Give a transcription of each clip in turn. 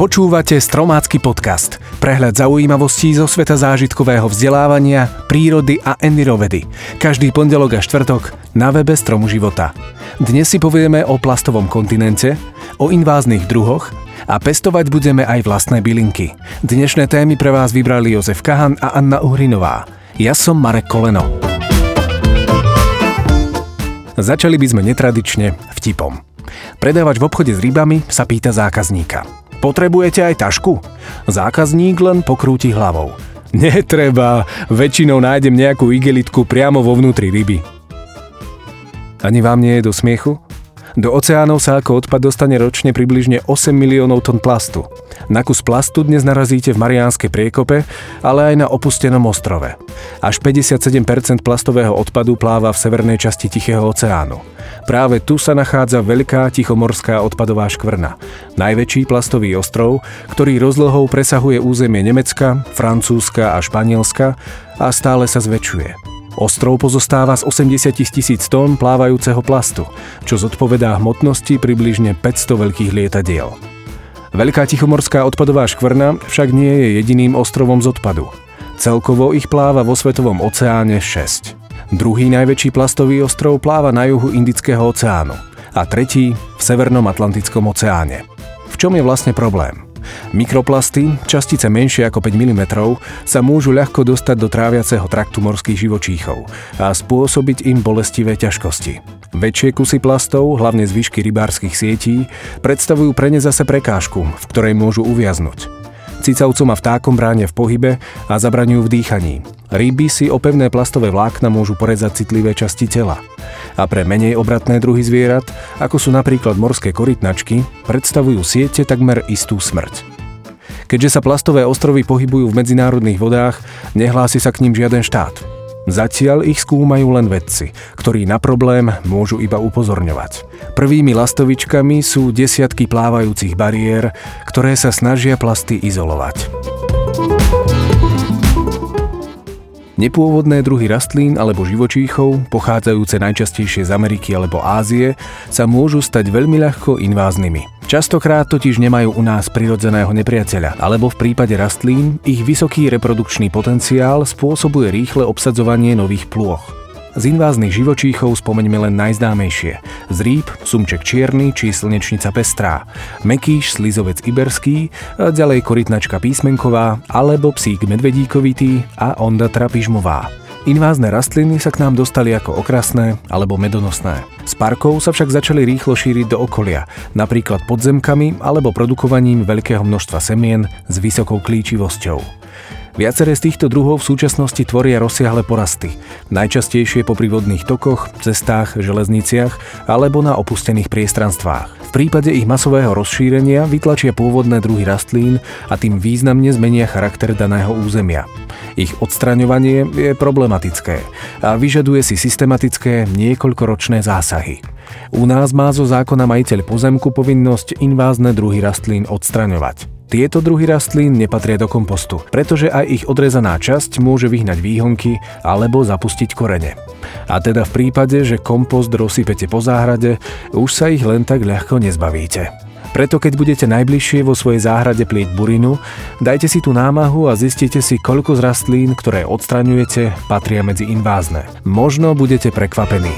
Počúvate Stromácky podcast. Prehľad zaujímavostí zo sveta zážitkového vzdelávania, prírody a envirovedy. Každý pondelok a štvrtok na webe Stromu života. Dnes si povieme o plastovom kontinente, o inváznych druhoch a pestovať budeme aj vlastné bylinky. Dnešné témy pre vás vybrali Jozef Kahan a Anna Uhrinová. Ja som Marek Koleno. Začali by sme netradične vtipom. Predávač v obchode s rybami sa pýta zákazníka – Potrebujete aj tašku? Zákazník len pokrúti hlavou. Netreba, väčšinou nájdem nejakú igelitku priamo vo vnútri ryby. Ani vám nie je do smiechu? Do oceánov sa ako odpad dostane ročne približne 8 miliónov tón plastu. Na kus plastu dnes narazíte v Mariánskej priekope, ale aj na opustenom ostrove. Až 57% plastového odpadu pláva v severnej časti Tichého oceánu. Práve tu sa nachádza veľká tichomorská odpadová škvrna. Najväčší plastový ostrov, ktorý rozlohou presahuje územie Nemecka, Francúzska a Španielska a stále sa zväčšuje. Ostrov pozostáva z 80 tisíc tón plávajúceho plastu, čo zodpovedá hmotnosti približne 500 veľkých lietadiel. Veľká tichomorská odpadová škvrna však nie je jediným ostrovom z odpadu. Celkovo ich pláva vo Svetovom oceáne 6. Druhý najväčší plastový ostrov pláva na juhu Indického oceánu a tretí v Severnom Atlantickom oceáne. V čom je vlastne problém? Mikroplasty, častice menšie ako 5 mm, sa môžu ľahko dostať do tráviaceho traktu morských živočíchov a spôsobiť im bolestivé ťažkosti. Väčšie kusy plastov, hlavne z výšky rybárskych sietí, predstavujú pre ne zase prekážku, v ktorej môžu uviaznuť. Cicavcom a vtákom bránia v pohybe a zabraňujú v dýchaní. Ryby si o pevné plastové vlákna môžu porezať citlivé časti tela. A pre menej obratné druhy zvierat, ako sú napríklad morské korytnačky, predstavujú siete takmer istú smrť. Keďže sa plastové ostrovy pohybujú v medzinárodných vodách, nehlási sa k ním žiaden štát. Zatiaľ ich skúmajú len vedci, ktorí na problém môžu iba upozorňovať. Prvými lastovičkami sú desiatky plávajúcich bariér, ktoré sa snažia plasty izolovať. Nepôvodné druhy rastlín alebo živočíchov, pochádzajúce najčastejšie z Ameriky alebo Ázie, sa môžu stať veľmi ľahko inváznymi. Častokrát totiž nemajú u nás prirodzeného nepriateľa, alebo v prípade rastlín ich vysoký reprodukčný potenciál spôsobuje rýchle obsadzovanie nových plôch. Z inváznych živočíchov spomeňme len najznámejšie. Z rýb sumček čierny či slnečnica pestrá, mekýš slizovec iberský, ďalej korytnačka písmenková alebo psík medvedíkovitý a onda trapižmová. Invázne rastliny sa k nám dostali ako okrasné alebo medonosné. Z parkov sa však začali rýchlo šíriť do okolia, napríklad podzemkami alebo produkovaním veľkého množstva semien s vysokou klíčivosťou. Viaceré z týchto druhov v súčasnosti tvoria rozsiahle porasty, najčastejšie po prívodných tokoch, cestách, železniciach alebo na opustených priestranstvách. V prípade ich masového rozšírenia vytlačia pôvodné druhy rastlín a tým významne zmenia charakter daného územia. Ich odstraňovanie je problematické a vyžaduje si systematické niekoľkoročné zásahy. U nás má zo zákona majiteľ pozemku povinnosť invázne druhy rastlín odstraňovať. Tieto druhy rastlín nepatria do kompostu, pretože aj ich odrezaná časť môže vyhnať výhonky alebo zapustiť korene. A teda v prípade, že kompost rozsypete po záhrade, už sa ich len tak ľahko nezbavíte. Preto keď budete najbližšie vo svojej záhrade plieť burinu, dajte si tú námahu a zistite si, koľko z rastlín, ktoré odstraňujete, patria medzi invázne. Možno budete prekvapení.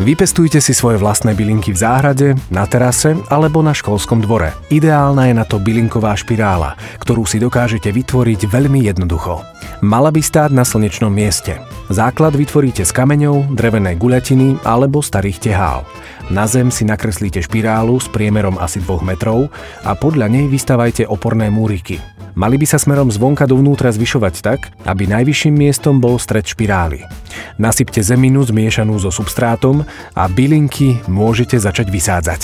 Vypestujte si svoje vlastné bylinky v záhrade, na terase alebo na školskom dvore. Ideálna je na to bylinková špirála, ktorú si dokážete vytvoriť veľmi jednoducho. Mala by stáť na slnečnom mieste. Základ vytvoríte z kameňov, drevenej guľatiny alebo starých tehál. Na zem si nakreslíte špirálu s priemerom asi 2 metrov a podľa nej vystavajte oporné múriky. Mali by sa smerom zvonka dovnútra zvyšovať tak, aby najvyšším miestom bol stred špirály. Nasypte zeminu zmiešanú so substrátom a bylinky môžete začať vysádzať.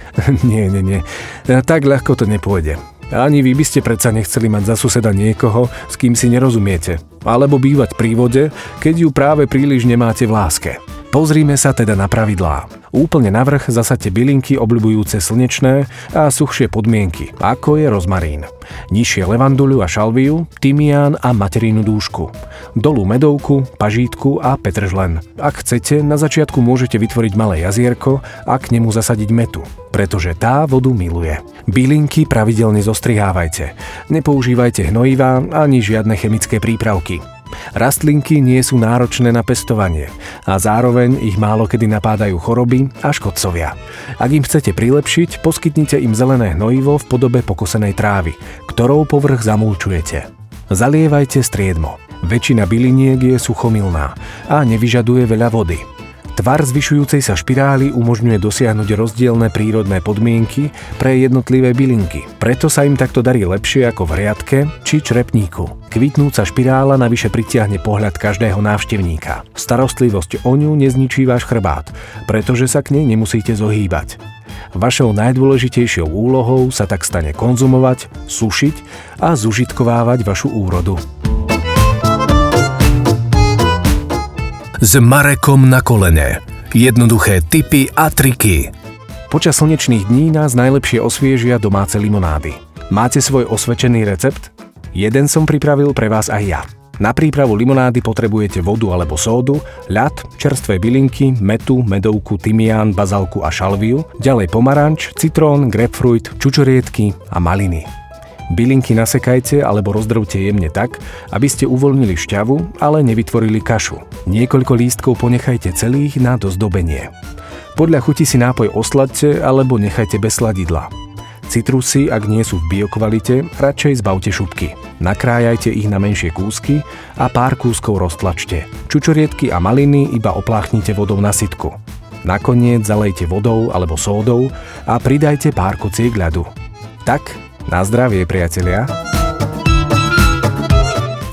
nie, nie, nie. Tak ľahko to nepôjde. Ani vy by ste predsa nechceli mať za suseda niekoho, s kým si nerozumiete. Alebo bývať pri vode, keď ju práve príliš nemáte v láske. Pozrime sa teda na pravidlá. Úplne navrh zasadte bylinky obľubujúce slnečné a suchšie podmienky, ako je rozmarín. Nižšie levanduľu a šalviu, tymián a materínu dúšku. Dolu medovku, pažítku a petržlen. Ak chcete, na začiatku môžete vytvoriť malé jazierko a k nemu zasadiť metu, pretože tá vodu miluje. Bylinky pravidelne zostrihávajte. Nepoužívajte hnojivá ani žiadne chemické prípravky. Rastlinky nie sú náročné na pestovanie a zároveň ich málo kedy napádajú choroby a škodcovia. Ak im chcete prilepšiť, poskytnite im zelené hnojivo v podobe pokosenej trávy, ktorou povrch zamulčujete. Zalievajte striedmo. Väčšina byliniek je suchomilná a nevyžaduje veľa vody. Tvar zvyšujúcej sa špirály umožňuje dosiahnuť rozdielne prírodné podmienky pre jednotlivé bylinky. Preto sa im takto darí lepšie ako v riadke či črepníku. Kvitnúca špirála navyše pritiahne pohľad každého návštevníka. Starostlivosť o ňu nezničí váš chrbát, pretože sa k nej nemusíte zohýbať. Vašou najdôležitejšou úlohou sa tak stane konzumovať, sušiť a zužitkovávať vašu úrodu. S Marekom na kolene. Jednoduché tipy a triky. Počas slnečných dní nás najlepšie osviežia domáce limonády. Máte svoj osvedčený recept? Jeden som pripravil pre vás aj ja. Na prípravu limonády potrebujete vodu alebo sódu, ľad, čerstvé bylinky, metu, medovku, tymián, bazalku a šalviu, ďalej pomaranč, citrón, grapefruit, čučoriedky a maliny. Bylinky nasekajte alebo rozdrvte jemne tak, aby ste uvoľnili šťavu, ale nevytvorili kašu. Niekoľko lístkov ponechajte celých na dozdobenie. Podľa chuti si nápoj osladte alebo nechajte bez sladidla. Citrusy, ak nie sú v biokvalite, radšej zbavte šupky. Nakrájajte ich na menšie kúsky a pár kúskov roztlačte. Čučoriedky a maliny iba opláchnite vodou na sitku. Nakoniec zalejte vodou alebo sódou a pridajte pár kociek ľadu. Tak na zdravie, priatelia.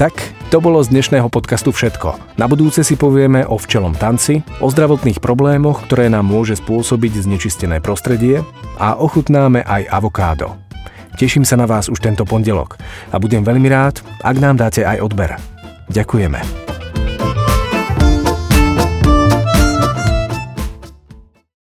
Tak, to bolo z dnešného podcastu všetko. Na budúce si povieme o včelom tanci, o zdravotných problémoch, ktoré nám môže spôsobiť znečistené prostredie a ochutnáme aj avokádo. Teším sa na vás už tento pondelok a budem veľmi rád, ak nám dáte aj odber. Ďakujeme.